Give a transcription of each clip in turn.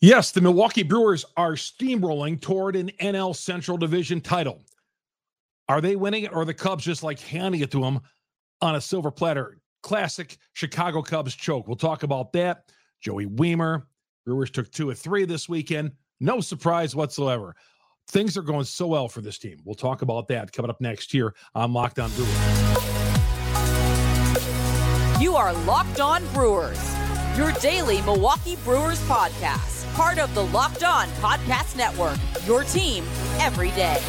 Yes, the Milwaukee Brewers are steamrolling toward an NL Central Division title. Are they winning it or the Cubs just like handing it to them on a silver platter? Classic Chicago Cubs choke. We'll talk about that. Joey Wiemer. Brewers took two of three this weekend. No surprise whatsoever. Things are going so well for this team. We'll talk about that coming up next year on Locked On Brewers. You are Locked On Brewers, your daily Milwaukee Brewers podcast part of the Locked On Podcast Network. Your team every day.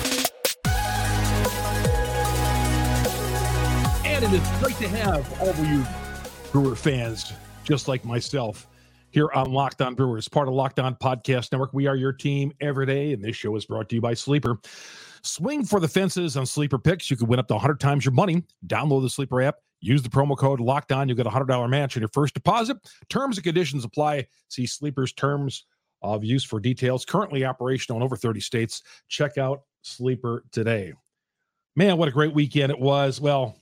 And it is great to have all of you Brewer fans, just like myself, here on Locked On Brewers, part of Locked On Podcast Network. We are your team every day, and this show is brought to you by Sleeper. Swing for the fences on Sleeper Picks. You can win up to 100 times your money. Download the Sleeper app. Use the promo code Locked On. You get a $100 match on your first deposit. Terms and conditions apply. See Sleeper's terms of use for details. Currently operational in over 30 states. Check out Sleeper today. Man, what a great weekend it was. Well,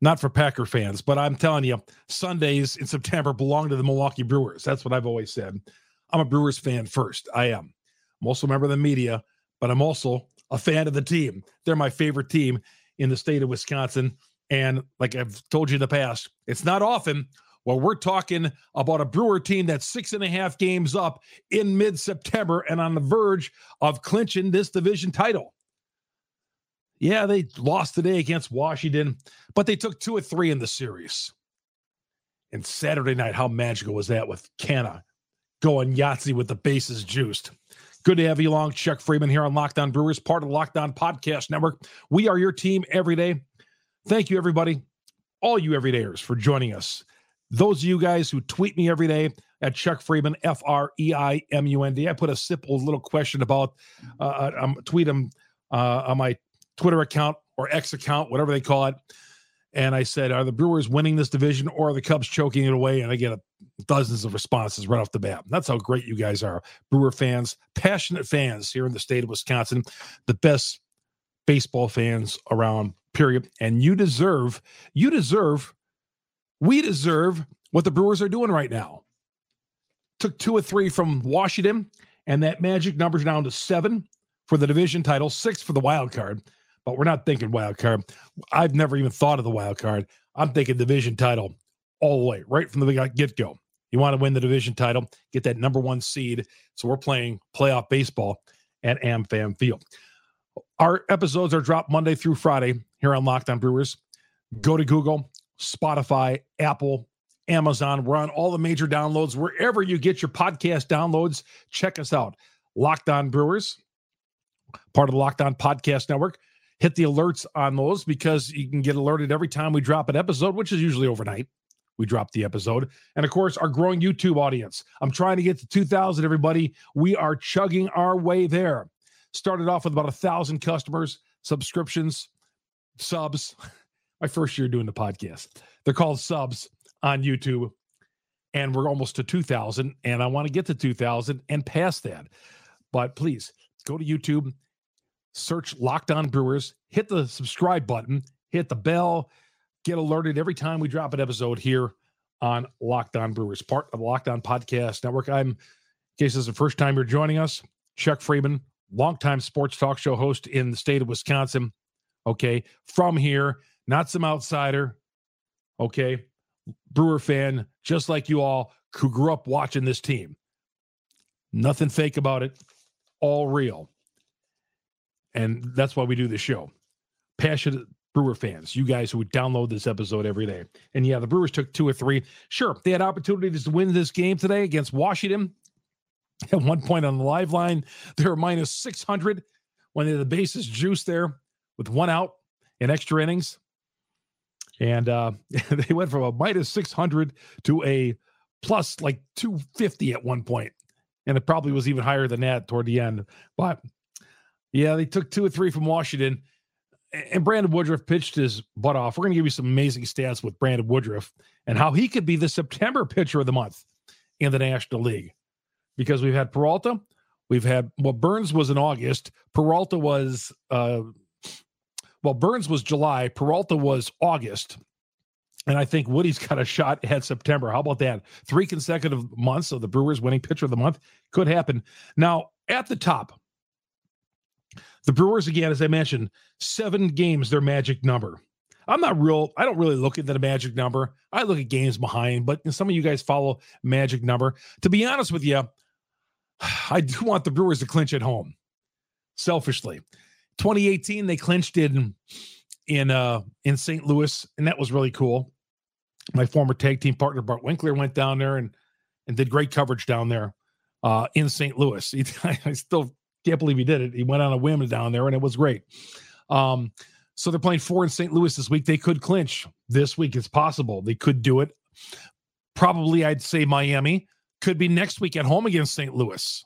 not for Packer fans, but I'm telling you, Sundays in September belong to the Milwaukee Brewers. That's what I've always said. I'm a Brewers fan first. I am. I'm also a member of the media, but I'm also a fan of the team. They're my favorite team in the state of Wisconsin. And like I've told you in the past, it's not often well, we're talking about a Brewer team that's six and a half games up in mid September and on the verge of clinching this division title. Yeah, they lost today against Washington, but they took two or three in the series. And Saturday night, how magical was that with Canha going Yahtzee with the bases juiced? Good to have you along. Chuck Freimund here on Locked On Brewers, part of the Locked On Podcast Network. We are your team every day. Thank you, everybody, all you everydayers, for joining us those of you guys who tweet me every day at Chuck Freimund, F R E I M U N D. I put a simple little question about, uh, I'm uh, um, tweet them uh, on my Twitter account or X account, whatever they call it. And I said, Are the Brewers winning this division or are the Cubs choking it away? And I get a, dozens of responses right off the bat. That's how great you guys are. Brewer fans, passionate fans here in the state of Wisconsin, the best baseball fans around, period. And you deserve, you deserve we deserve what the Brewers are doing right now. Took two or three from Washington, and that magic number's down to seven for the division title, six for the wild card. But we're not thinking wild card. I've never even thought of the wild card. I'm thinking division title all the way, right from the get go. You want to win the division title, get that number one seed. So we're playing playoff baseball at AmFam Field. Our episodes are dropped Monday through Friday here on Locked On Brewers. Go to Google, Spotify, Apple, Amazon. We're on all the major downloads. Wherever you get your podcast downloads, check us out. Locked On Brewers, part of the Locked On Podcast Network. Hit the alerts on those because you can get alerted every time we drop an episode, which is usually overnight. We drop the episode. And of course, our growing YouTube audience. I'm trying to get to 2,000, everybody. We are chugging our way there. Started off with about a thousand customers, subscriptions, subs. my first year doing the podcast. They're called subs on YouTube, and we're almost to 2,000. And I want to get to 2,000 and past that. But please go to YouTube, search Locked On Brewers, hit the subscribe button, hit the bell, get alerted every time we drop an episode here on Locked On Brewers, part of the Locked On Podcast Network. I'm, in case this is the first time you're joining us, Chuck Freimund, longtime sports talk show host in the state of Wisconsin. Okay, from here not some outsider. Okay. Brewer fan, just like you all who grew up watching this team. Nothing fake about it, all real. And that's why we do this show. Passionate Brewer fans, you guys who download this episode every day. And yeah, the Brewers took two or three. Sure, they had opportunities to win this game today against Washington. At one point on the live line, they were minus 600 when they had the bases juice there with one out in extra innings. And uh, they went from a minus 600 to a plus like 250 at one point. And it probably was even higher than that toward the end. But yeah, they took two or three from Washington. And Brandon Woodruff pitched his butt off. We're going to give you some amazing stats with Brandon Woodruff and how he could be the September pitcher of the month in the National League. Because we've had Peralta, we've had, well, Burnes was in August, Peralta was uh, well, Burnes was July, Peralta was August, And I think Woody's got a shot at September. How about that? Three consecutive months of the Brewers winning pitcher of the month could happen. Now, at the top, the Brewers, again, as I mentioned, seven games, their magic number. I'm not real, I don't really look at the magic number. I look at games behind, but some of you guys follow magic number. To be honest with you, I do want the Brewers to clinch at home, selfishly. 2018, they clinched in in uh in St. Louis, and that was really cool. My former tag team partner Bart Winkler went down there and and did great coverage down there uh in St. Louis. He, I still can't believe he did it. He went on a whim down there, and it was great. Um, so they're playing four in St. Louis this week. They could clinch this week. It's possible they could do it. Probably, I'd say Miami could be next week at home against St. Louis.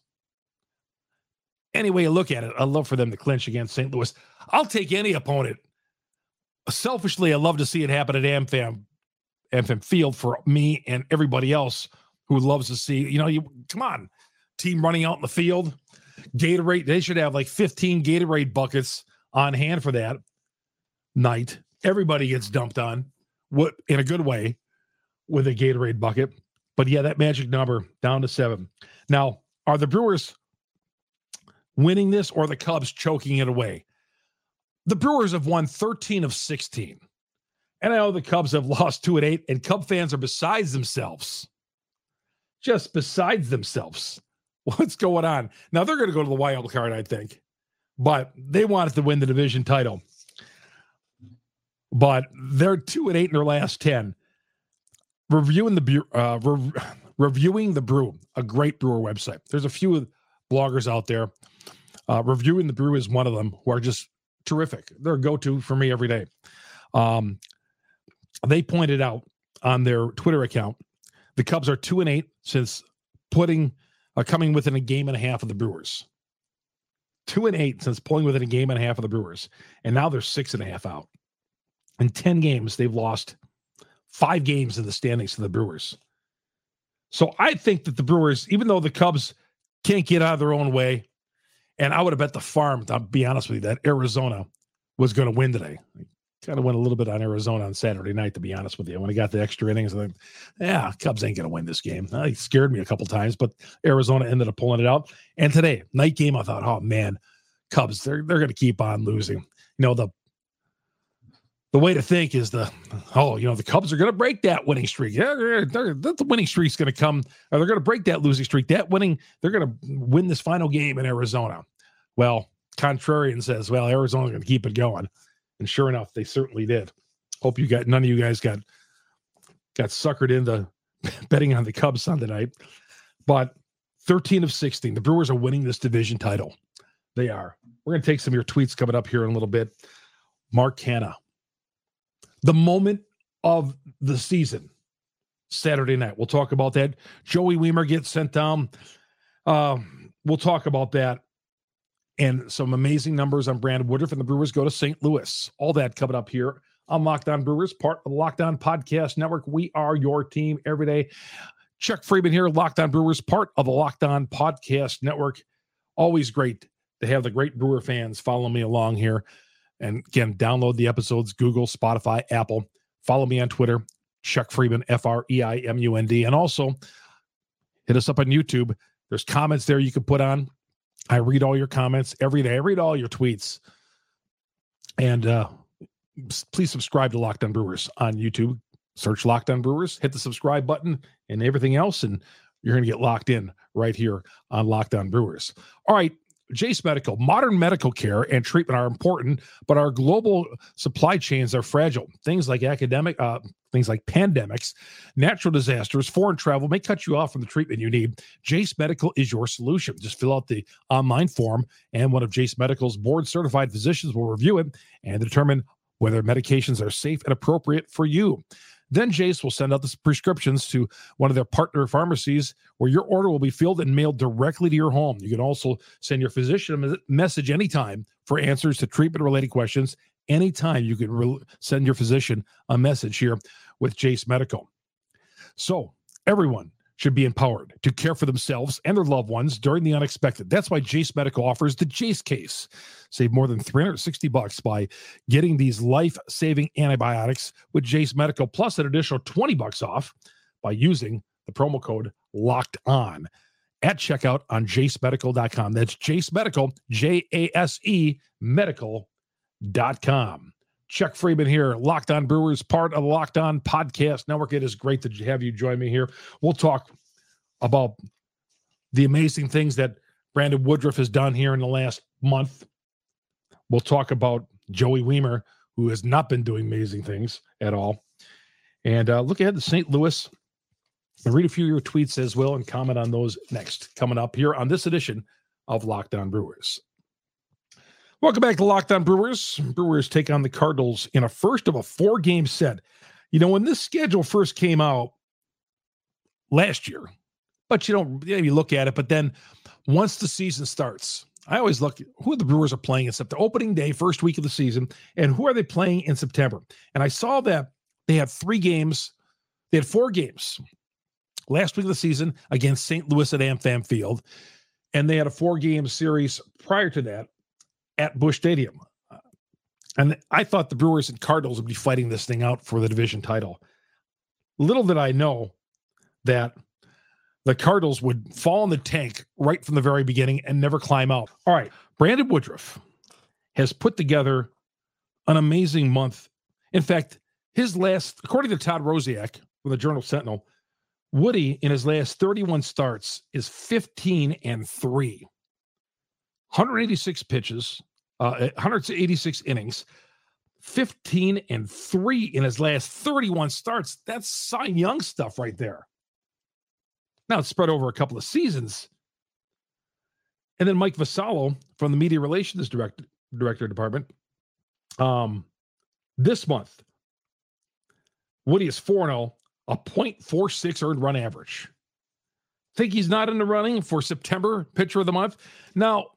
Anyway, look at it. I'd love for them to clinch against St. Louis. I'll take any opponent. Selfishly, I love to see it happen at AmFam, AmFam Field for me and everybody else who loves to see. You know, you come on, team running out in the field. Gatorade. They should have like 15 Gatorade buckets on hand for that night. Everybody gets dumped on, what in a good way, with a Gatorade bucket. But yeah, that magic number down to seven. Now, are the Brewers winning this or the Cubs choking it away? The Brewers have won 13 of 16. And I know the Cubs have lost two and eight, and Cub fans are besides themselves. Just besides themselves. What's going on? Now they're going to go to the wild card, I think, but they wanted to win the division title. But they're two and eight in their last 10 reviewing the uh, re- reviewing the brew, a great brewer website. There's a few bloggers out there. Uh, reviewing the brew is one of them who are just terrific. They're a go-to for me every day. Um, they pointed out on their Twitter account the Cubs are two and eight since putting uh, coming within a game and a half of the Brewers. Two and eight since pulling within a game and a half of the Brewers, and now they're six and a half out. In ten games, they've lost five games in the standings to the Brewers. So I think that the Brewers, even though the Cubs can't get out of their own way, and I would have bet the farm, to be honest with you, that Arizona was going to win today. Kind of went a little bit on Arizona on Saturday night, to be honest with you. When I got the extra innings, I thought, yeah, Cubs ain't going to win this game. It scared me a couple times, but Arizona ended up pulling it out. And today, night game, I thought, oh man, Cubs, they're they're going to keep on losing. You know, the the way to think is the oh you know the Cubs are going to break that winning streak. Yeah, the winning streak's going to come. Or they're going to break that losing streak. That winning, they're going to win this final game in Arizona. Well, contrarian says, well, Arizona's going to keep it going, and sure enough, they certainly did. Hope you got none of you guys got got suckered into betting on the Cubs Sunday night, but 13 of 16, the Brewers are winning this division title. They are. We're going to take some of your tweets coming up here in a little bit. Mark Canha the moment of the season, Saturday night. We'll talk about that. Joey Wiemer gets sent down. Uh, we'll talk about that and some amazing numbers on Brandon Woodruff and the Brewers go to St. Louis. All that coming up here on Locked On Brewers, part of the Locked On Podcast Network. We are your team every day. Chuck Freimund here, Locked On Brewers, part of the Locked On Podcast Network. Always great to have the great Brewer fans follow me along here. And again, download the episodes, Google, Spotify, Apple. Follow me on Twitter, Chuck Freimund, F R E I M U N D. And also hit us up on YouTube. There's comments there you can put on. I read all your comments every day. I read all your tweets. And uh, please subscribe to Locked On Brewers on YouTube. Search Locked On Brewers, hit the subscribe button and everything else, and you're going to get locked in right here on Locked On Brewers. All right, Jase Medical, modern medical care and treatment are important, but our global supply chains are fragile. Things like academic, uh, things like pandemics, natural disasters, foreign travel may cut you off from the treatment you need. Jase Medical is your solution. Just fill out the online form, and one of Jase Medical's board certified physicians will review it and determine whether medications are safe and appropriate for you. Then Jase will send out the prescriptions to one of their partner pharmacies where your order will be filled and mailed directly to your home. You can also send your physician a message anytime for answers to treatment related questions. Anytime you can re- send your physician a message here with Jase Medical. So, everyone, should be empowered to care for themselves and their loved ones during the unexpected. That's why Jase Medical offers the Jase case. Save more than 360 bucks by getting these life-saving antibiotics with Jase Medical plus an additional 20 bucks off by using the promo code locked on at checkout on jasemedical.com. That's Jase Medical, J A S E medical.com. Chuck Freimund here, Locked On Brewers, part of the Locked On Podcast Network. It is great to have you join me here. We'll talk about the amazing things that Brandon Woodruff has done here in the last month. We'll talk about Joey Wiemer, who has not been doing amazing things at all. And uh, look ahead to St. Louis. And read a few of your tweets as well and comment on those next, coming up here on this edition of Locked On Brewers. Welcome back to Locked On Brewers. Brewers take on the Cardinals in a first of a four game set. You know, when this schedule first came out last year, but you don't you look at it, but then once the season starts, I always look who the Brewers are playing in September, opening day, first week of the season, and who are they playing in September? And I saw that they had three games, they had four games last week of the season against St. Louis at AmFam Field, and they had a four game series prior to that at Busch Stadium. And I thought the Brewers and Cardinals would be fighting this thing out for the division title. Little did I know that the Cardinals would fall in the tank right from the very beginning and never climb out. All right. Brandon Woodruff has put together an amazing month. In fact, his last, according to Todd Rosiak from the Journal Sentinel, Woody in his last 31 starts is 15 and 3. 186 pitches, uh, 186 innings, 15 and three in his last 31 starts. That's Cy Young stuff right there. Now it's spread over a couple of seasons. And then Mike Vassallo from the Media Relations Director, Director Department. Um, this month, Woody is 4 0, a 0.46 earned run average. Think he's not in the running for September pitcher of the month? Now,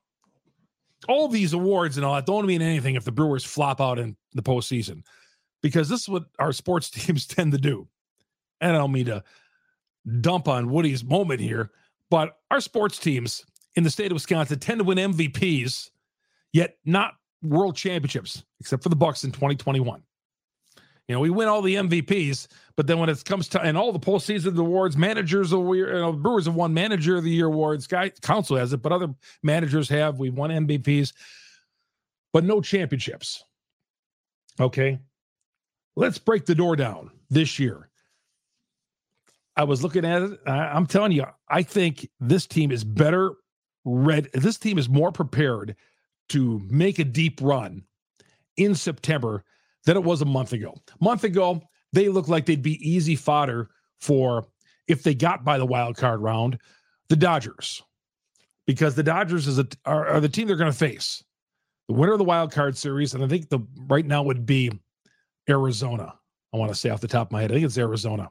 all these awards and all that don't mean anything if the Brewers flop out in the postseason, because this is what our sports teams tend to do. And I don't mean to dump on Woody's moment here, but our sports teams in the state of Wisconsin tend to win MVPs, yet not world championships, except for the Bucks in 2021. You know, we win all the MVPs, but then when it comes to and all the postseason awards, managers of you know, Brewers have won Manager of the Year awards. Guy Counsell has it, but other managers have. We've won MVPs, but no championships. Okay, let's break the door down this year. I was looking at it. I'm telling you, I think this team is better read. This team is more prepared to make a deep run in September than it was a month ago. A month ago, they look like they'd be easy fodder for if they got by the wild card round, the Dodgers, because the Dodgers is a, are, are the team they're going to face. The winner of the wild card series, and I think the right now would be Arizona. I want to say off the top of my head, I think it's Arizona.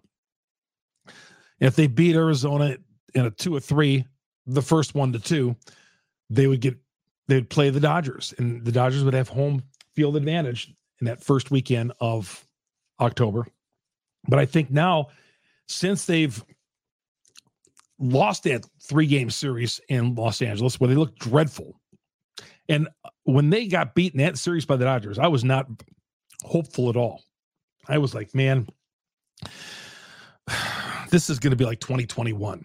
If they beat Arizona in a two or three, the first one to two, they would get they'd play the Dodgers, and the Dodgers would have home field advantage in that first weekend of October. But I think now, since they've lost that three game series in Los Angeles where they looked dreadful, and when they got beaten that series by the Dodgers, I was not hopeful at all. I was like, man, this is going to be like 2021,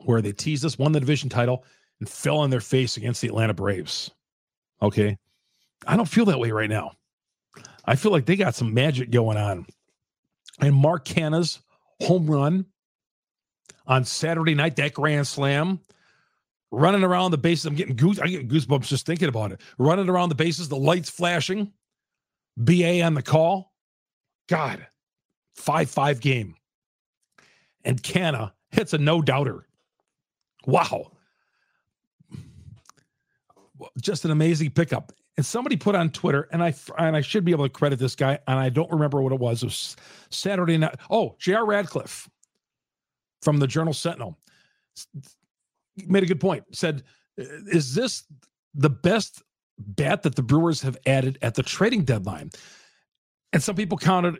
where they teased us, won the division title, and fell on their face against the Atlanta Braves. Okay. I don't feel that way right now. I feel like they got some magic going on. And Mark Canha's home run on Saturday night, that grand slam, running around the bases. I'm getting goose. I get goosebumps just thinking about it. Running around the bases, the lights flashing, BA on the call. God, 5 5 game. And Canha hits a no doubter. Wow. Just an amazing pickup. And somebody put on Twitter, and I and I should be able to credit this guy, and I don't remember what it was. It was Saturday night. Oh, J.R. Radcliffe from the Journal Sentinel made a good point. Said, uh, "Is this the best bat that the Brewers have added at the trading deadline?" And some people counted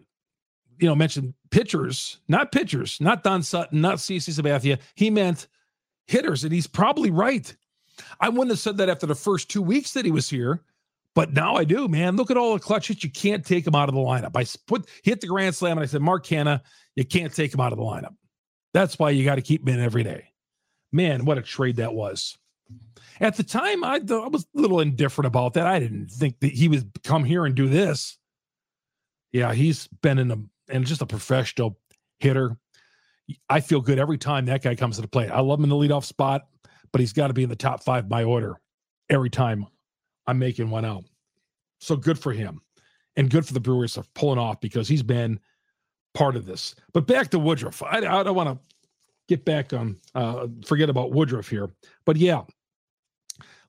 you know, mentioned pitchers, not pitchers, not Don Sutton, not CC Sabathia. He meant hitters, and he's probably right. I wouldn't have said that after the first two weeks that he was here, but now I do, man. Look at all the clutch hits. You can't take him out of the lineup. I put hit the grand slam, and I said, Mark Canha, you can't take him out of the lineup. That's why you got to keep him in every day. Man, what a trade that was. At the time, I, I was a little indifferent about that. I didn't think that he would come here and do this. Yeah, he's been in a and just a professional hitter. I feel good every time that guy comes to the plate. I love him in the leadoff spot, but he's got to be in the top five by order every time I'm making one out. So good for him and good for the Brewers of pulling off because he's been part of this. But back to Woodruff. I, I don't want to get back on, uh, forget about Woodruff here. But yeah,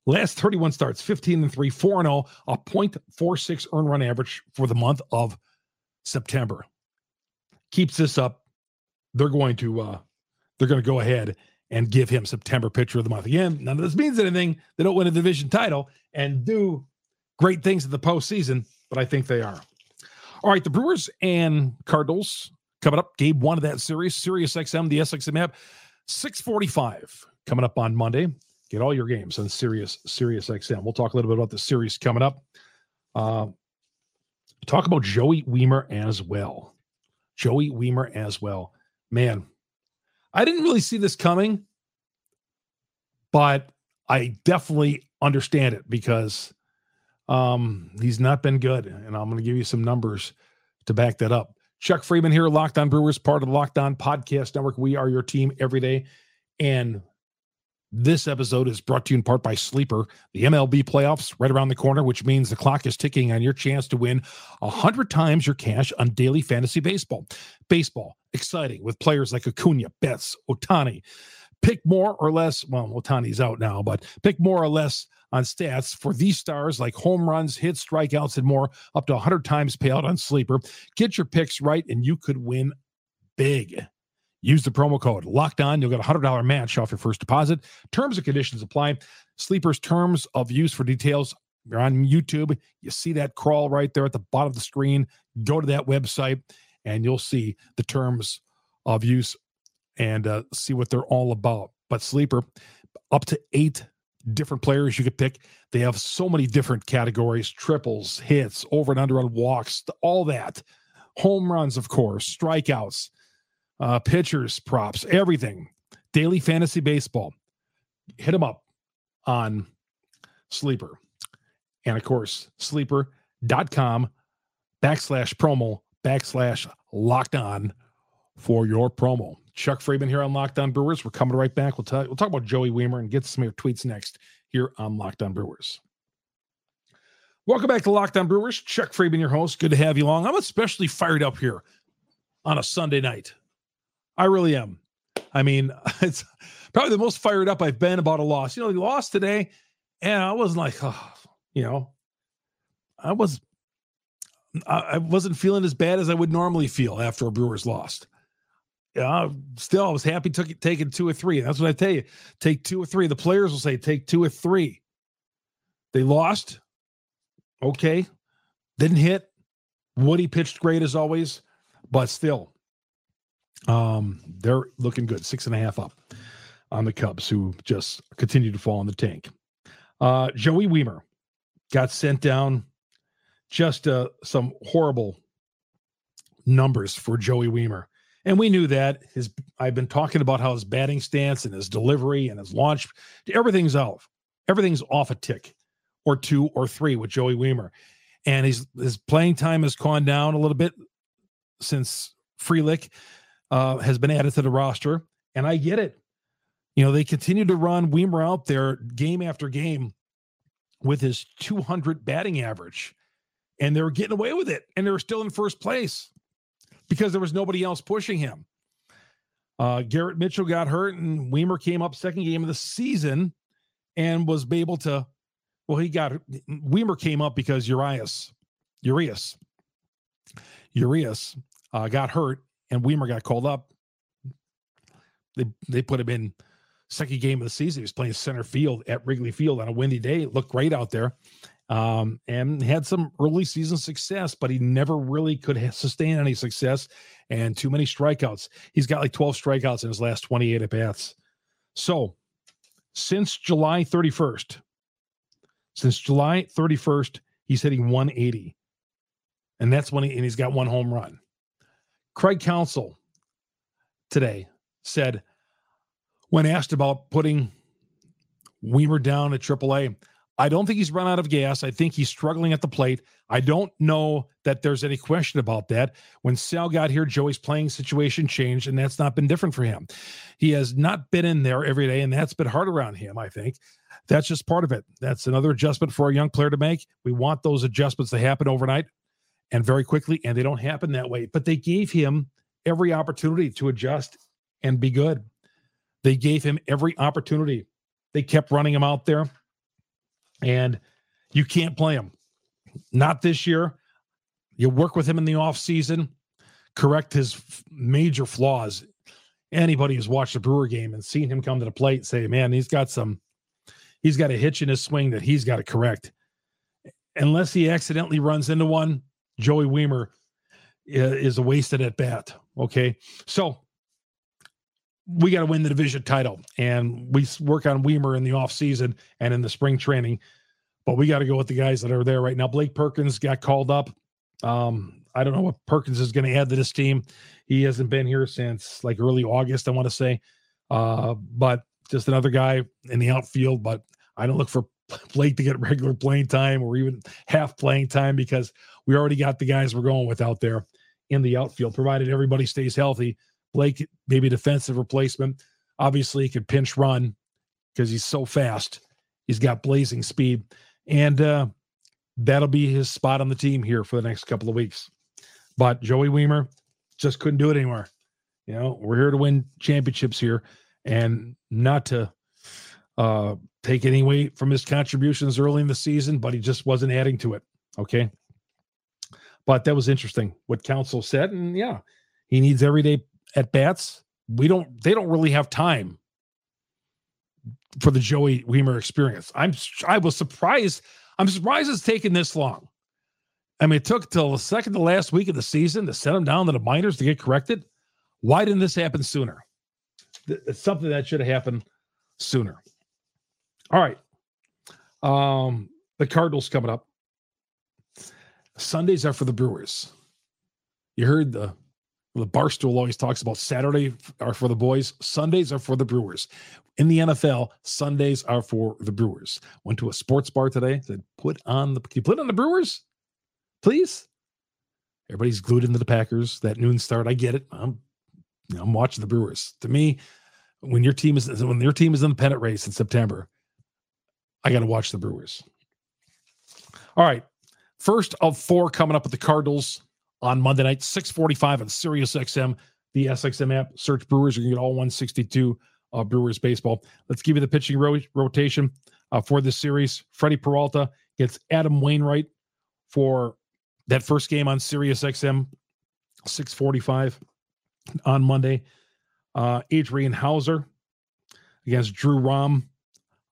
last 31 starts, 15 and 3, 4 and 0, a 0.46 earn run average for the month of September. Keeps this up, they're going to uh they're going to go ahead and give him September pitcher of the month. Again, none of this means anything. They don't win a division title and do great things in the postseason, but I think they are. All right, the Brewers and Cardinals coming up. Game one of that series, Sirius XM, the SXM app, 645 coming up on Monday. Get all your games on Sirius, Sirius XM. We'll talk a little bit about the series coming up. Uh, talk about Joey Wiemer as well. Joey Wiemer as well. Man, I didn't really see this coming, but I definitely understand it because um, he's not been good. And I'm going to give you some numbers to back that up. Chuck Freimund here, Locked On Brewers, part of the Locked On Podcast Network. We are your team every day. And this episode is brought to you in part by Sleeper. The MLB playoffs right around the corner, which means the clock is ticking on your chance to win 100 times your cash on daily fantasy baseball. Baseball, exciting with players like Acuna, Betts, Ohtani. Pick more or less, well, Ohtani's out now, but pick more or less on stats for these stars like home runs, hits, strikeouts, and more, up to 100 times payout on Sleeper. Get your picks right, and you could win big. Use the promo code locked on. You'll get a $100 match off your first deposit. Terms and conditions apply. Sleeper's terms of use for details. You're on YouTube. You see that crawl right there at the bottom of the screen. Go to that website and you'll see the terms of use and uh, see what they're all about. But Sleeper, up to eight different players you could pick. They have so many different categories triples, hits, over and under on walks, all that. Home runs, of course, strikeouts uh, pitchers, props, everything. Daily fantasy baseball. Hit them up on Sleeper. And of course, sleeper.com backslash promo backslash locked on for your promo. Chuck Freimund here on Locked On Brewers. We're coming right back. We'll, tell, we'll talk about Joey Wiemer and get some of your tweets next here on Locked On Brewers. Welcome back to Locked On Brewers. Chuck Freimund, your host. Good to have you along. I'm especially fired up here on a Sunday night. I really am. I mean, it's probably the most fired up I've been about a loss. You know, they lost today, and I wasn't like, oh, you know, I was, I wasn't feeling as bad as I would normally feel after a Brewers lost. Yeah, still, I was happy took taking two or three. That's what I tell you. Take two or three. The players will say take two or three. They lost. Okay, didn't hit. Woody pitched great as always, but still, um, they're looking good, six and a half up on the Cubs, who just continue to fall in the tank. Uh, Joey Wiemer got sent down. Just uh, some horrible numbers for Joey Wiemer. And we knew that his I've been talking about how his batting stance and his delivery and his launch, everything's off. Everything's off a tick or two or three with Joey Wiemer. And his his playing time has gone down a little bit since Frelick uh, has been added to the roster, and I get it. You know, they continue to run Wiemer out there game after game with his 200 batting average, and they were getting away with it, and they were still in first place because there was nobody else pushing him. Uh, Garrett Mitchell got hurt, and Wiemer came up second game of the season and was able to. Well, he got Wiemer came up because Urias, Urias, Urias uh, got hurt and Wiemer got called up. They they put him in second game of the season. He was playing center field at Wrigley Field on a windy day. It looked great out there. um, and had some early season success, but he never really could sustain any success and too many strikeouts. He's got like 12 strikeouts in his last 28 at bats. So since July 31st, since July 31st, he's hitting 180. And that's when he, and he's got one home run. Craig Counsell today said, when asked about putting Wiemer down at AAA, I don't think he's run out of gas. I think he's struggling at the plate. I don't know that there's any question about that. When Sal got here, Joey's playing situation changed, and that's not been different for him. He has not been in there every day, and that's been hard around him, I think. That's just part of it. That's another adjustment for a young player to make. We want those adjustments to happen overnight and very quickly, and they don't happen that way. But they gave him every opportunity to adjust and be good. They gave him every opportunity. They kept running him out there and you can't play him. Not this year. You work with him in the off season, correct his major flaws. Anybody who's watched a Brewer game and seen him come to the plate say, "Man, he's got some, he's got a hitch in his swing that he's got to correct." Unless he accidentally runs into one, Joey Wiemer is a wasted at bat. Okay, so we got to win the division title. And we work on Wiemer in the offseason and in the spring training. But we got to go with the guys that are there right now. Blake Perkins got called up. Um, I don't know what Perkins is going to add to this team. He hasn't been here since like early August, I want to say. Uh, but just another guy in the outfield. But I don't look for Blake to get regular playing time or even half playing time because we already got the guys we're going with out there in the outfield, provided everybody stays healthy. Blake, maybe defensive replacement. Obviously, he could pinch run because he's so fast. He's got blazing speed. And uh, that'll be his spot on the team here for the next couple of weeks. But Joey Wiemer just couldn't do it anymore. You know, we're here to win championships here and not to uh, take any weight from his contributions early in the season, but he just wasn't adding to it. Okay. But that was interesting what Counsell said. And yeah, he needs everyday at bats, we don't they don't really have time for the Joey Wiemer experience. I'm I was surprised. I'm surprised it's taken this long. I mean, it took till the second to last week of the season to send him down to the minors to get corrected. Why didn't this happen sooner? It's something that should have happened sooner. All right. Um, the Cardinals coming up. Sundays are for the Brewers. You heard the the Barstool always talks about Saturday are for the boys, Sundays are for the Brewers. In the NFL, Sundays are for the Brewers. Went to a sports bar today, said, put on the can you put on the Brewers? Please. Everybody's glued into the Packers, that noon start. I get it. I'm I'm watching the Brewers. To me, when your team is when your team is in the pennant race in September, I got to watch the Brewers. All right. First of four coming up with the Cardinals on Monday night, 645 on Sirius XM, the SXM app. Search Brewers. You can get all 162 uh, Brewers baseball. Let's give you the pitching ro- rotation uh, for this series. Freddie Peralta gets Adam Wainwright for that first game on Sirius XM, 645 on Monday. Uh, Adrian Houser against Drew Rom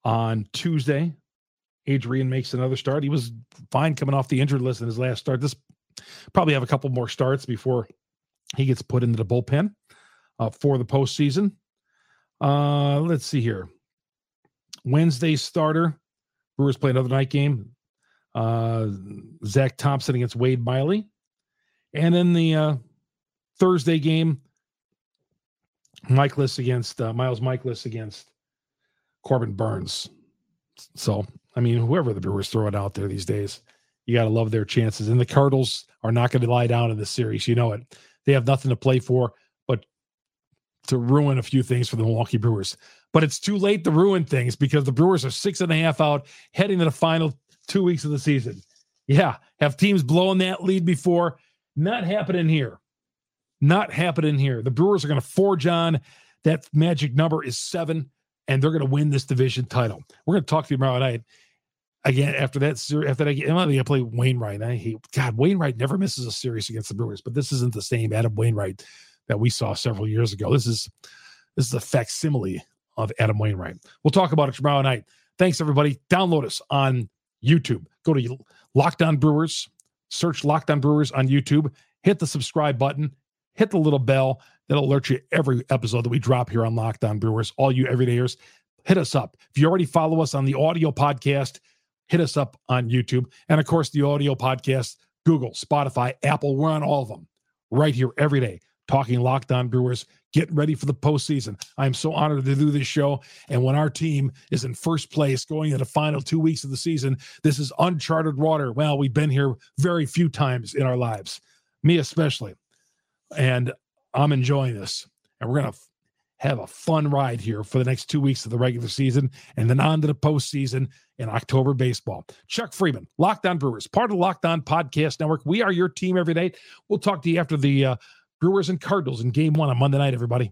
on Tuesday. Adrian makes another start. He was fine coming off the injured list in his last start. This probably have a couple more starts before he gets put into the bullpen uh, for the postseason. Uh, let's see here. Wednesday starter. Brewers play another night game. Uh, Zack Thompson against Wade Miley. And then the uh, Thursday game, Mikolas against uh, Miles Mikolas against Corbin Burnes. So, I mean, whoever the Brewers throw it out there these days, you got to love their chances. And the Cardinals are not going to lie down in this series. You know it. They have nothing to play for but to ruin a few things for the Milwaukee Brewers. But it's too late to ruin things because the Brewers are six and a half out, heading to the final two weeks of the season. Yeah, have teams blowing that lead before. Not happening here. Not happening here. The Brewers are going to forge on. That magic number is seven, and they're going to win this division title. We're going to talk to you tomorrow night again after that series. after that I'm going to play Wainwright. I hate God. Wainwright never misses a series against the Brewers, but this isn't the same Adam Wainwright that we saw several years ago. This is this is a facsimile of Adam Wainwright. We'll talk about it tomorrow night. Thanks everybody. Download us on YouTube. Go to Locked On Brewers, search Locked On Brewers on YouTube, hit the subscribe button, hit the little bell that'll alert you every episode that we drop here on Locked On Brewers. All you everydayers, hit us up. If you already follow us on the audio podcast, hit us up on YouTube. And of course, the audio podcast, Google, Spotify, Apple, we're on all of them right here every day, talking Locked On Brewers, getting ready for the postseason. I'm so honored to do this show. And when our team is in first place going into the final two weeks of the season, this is uncharted water. Well, we've been here very few times in our lives, me especially. And I'm enjoying this. And we're going to have a fun ride here for the next two weeks of the regular season and then on to the postseason in October baseball. Chuck Freimund, Locked On Brewers, part of the Locked On Podcast Network. We are your team every day. We'll talk to you after the uh, Brewers and Cardinals in game one on Monday night, everybody.